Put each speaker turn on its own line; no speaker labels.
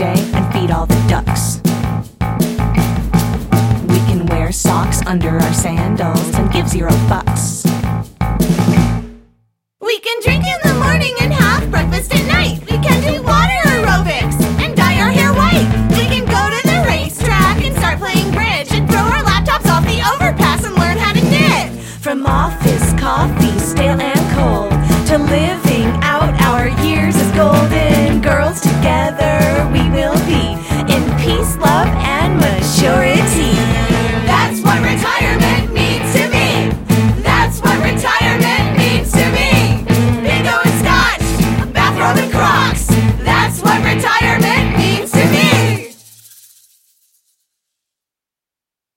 And feed all the ducks. We can wear socks under our sandals and give zero fucks. We can drink in the morning and have breakfast at night. We can do water aerobics and dye our hair white. We can go to the racetrack and start playing bridge and throw our laptops off the overpass and learn how to knit. From office coffee, stale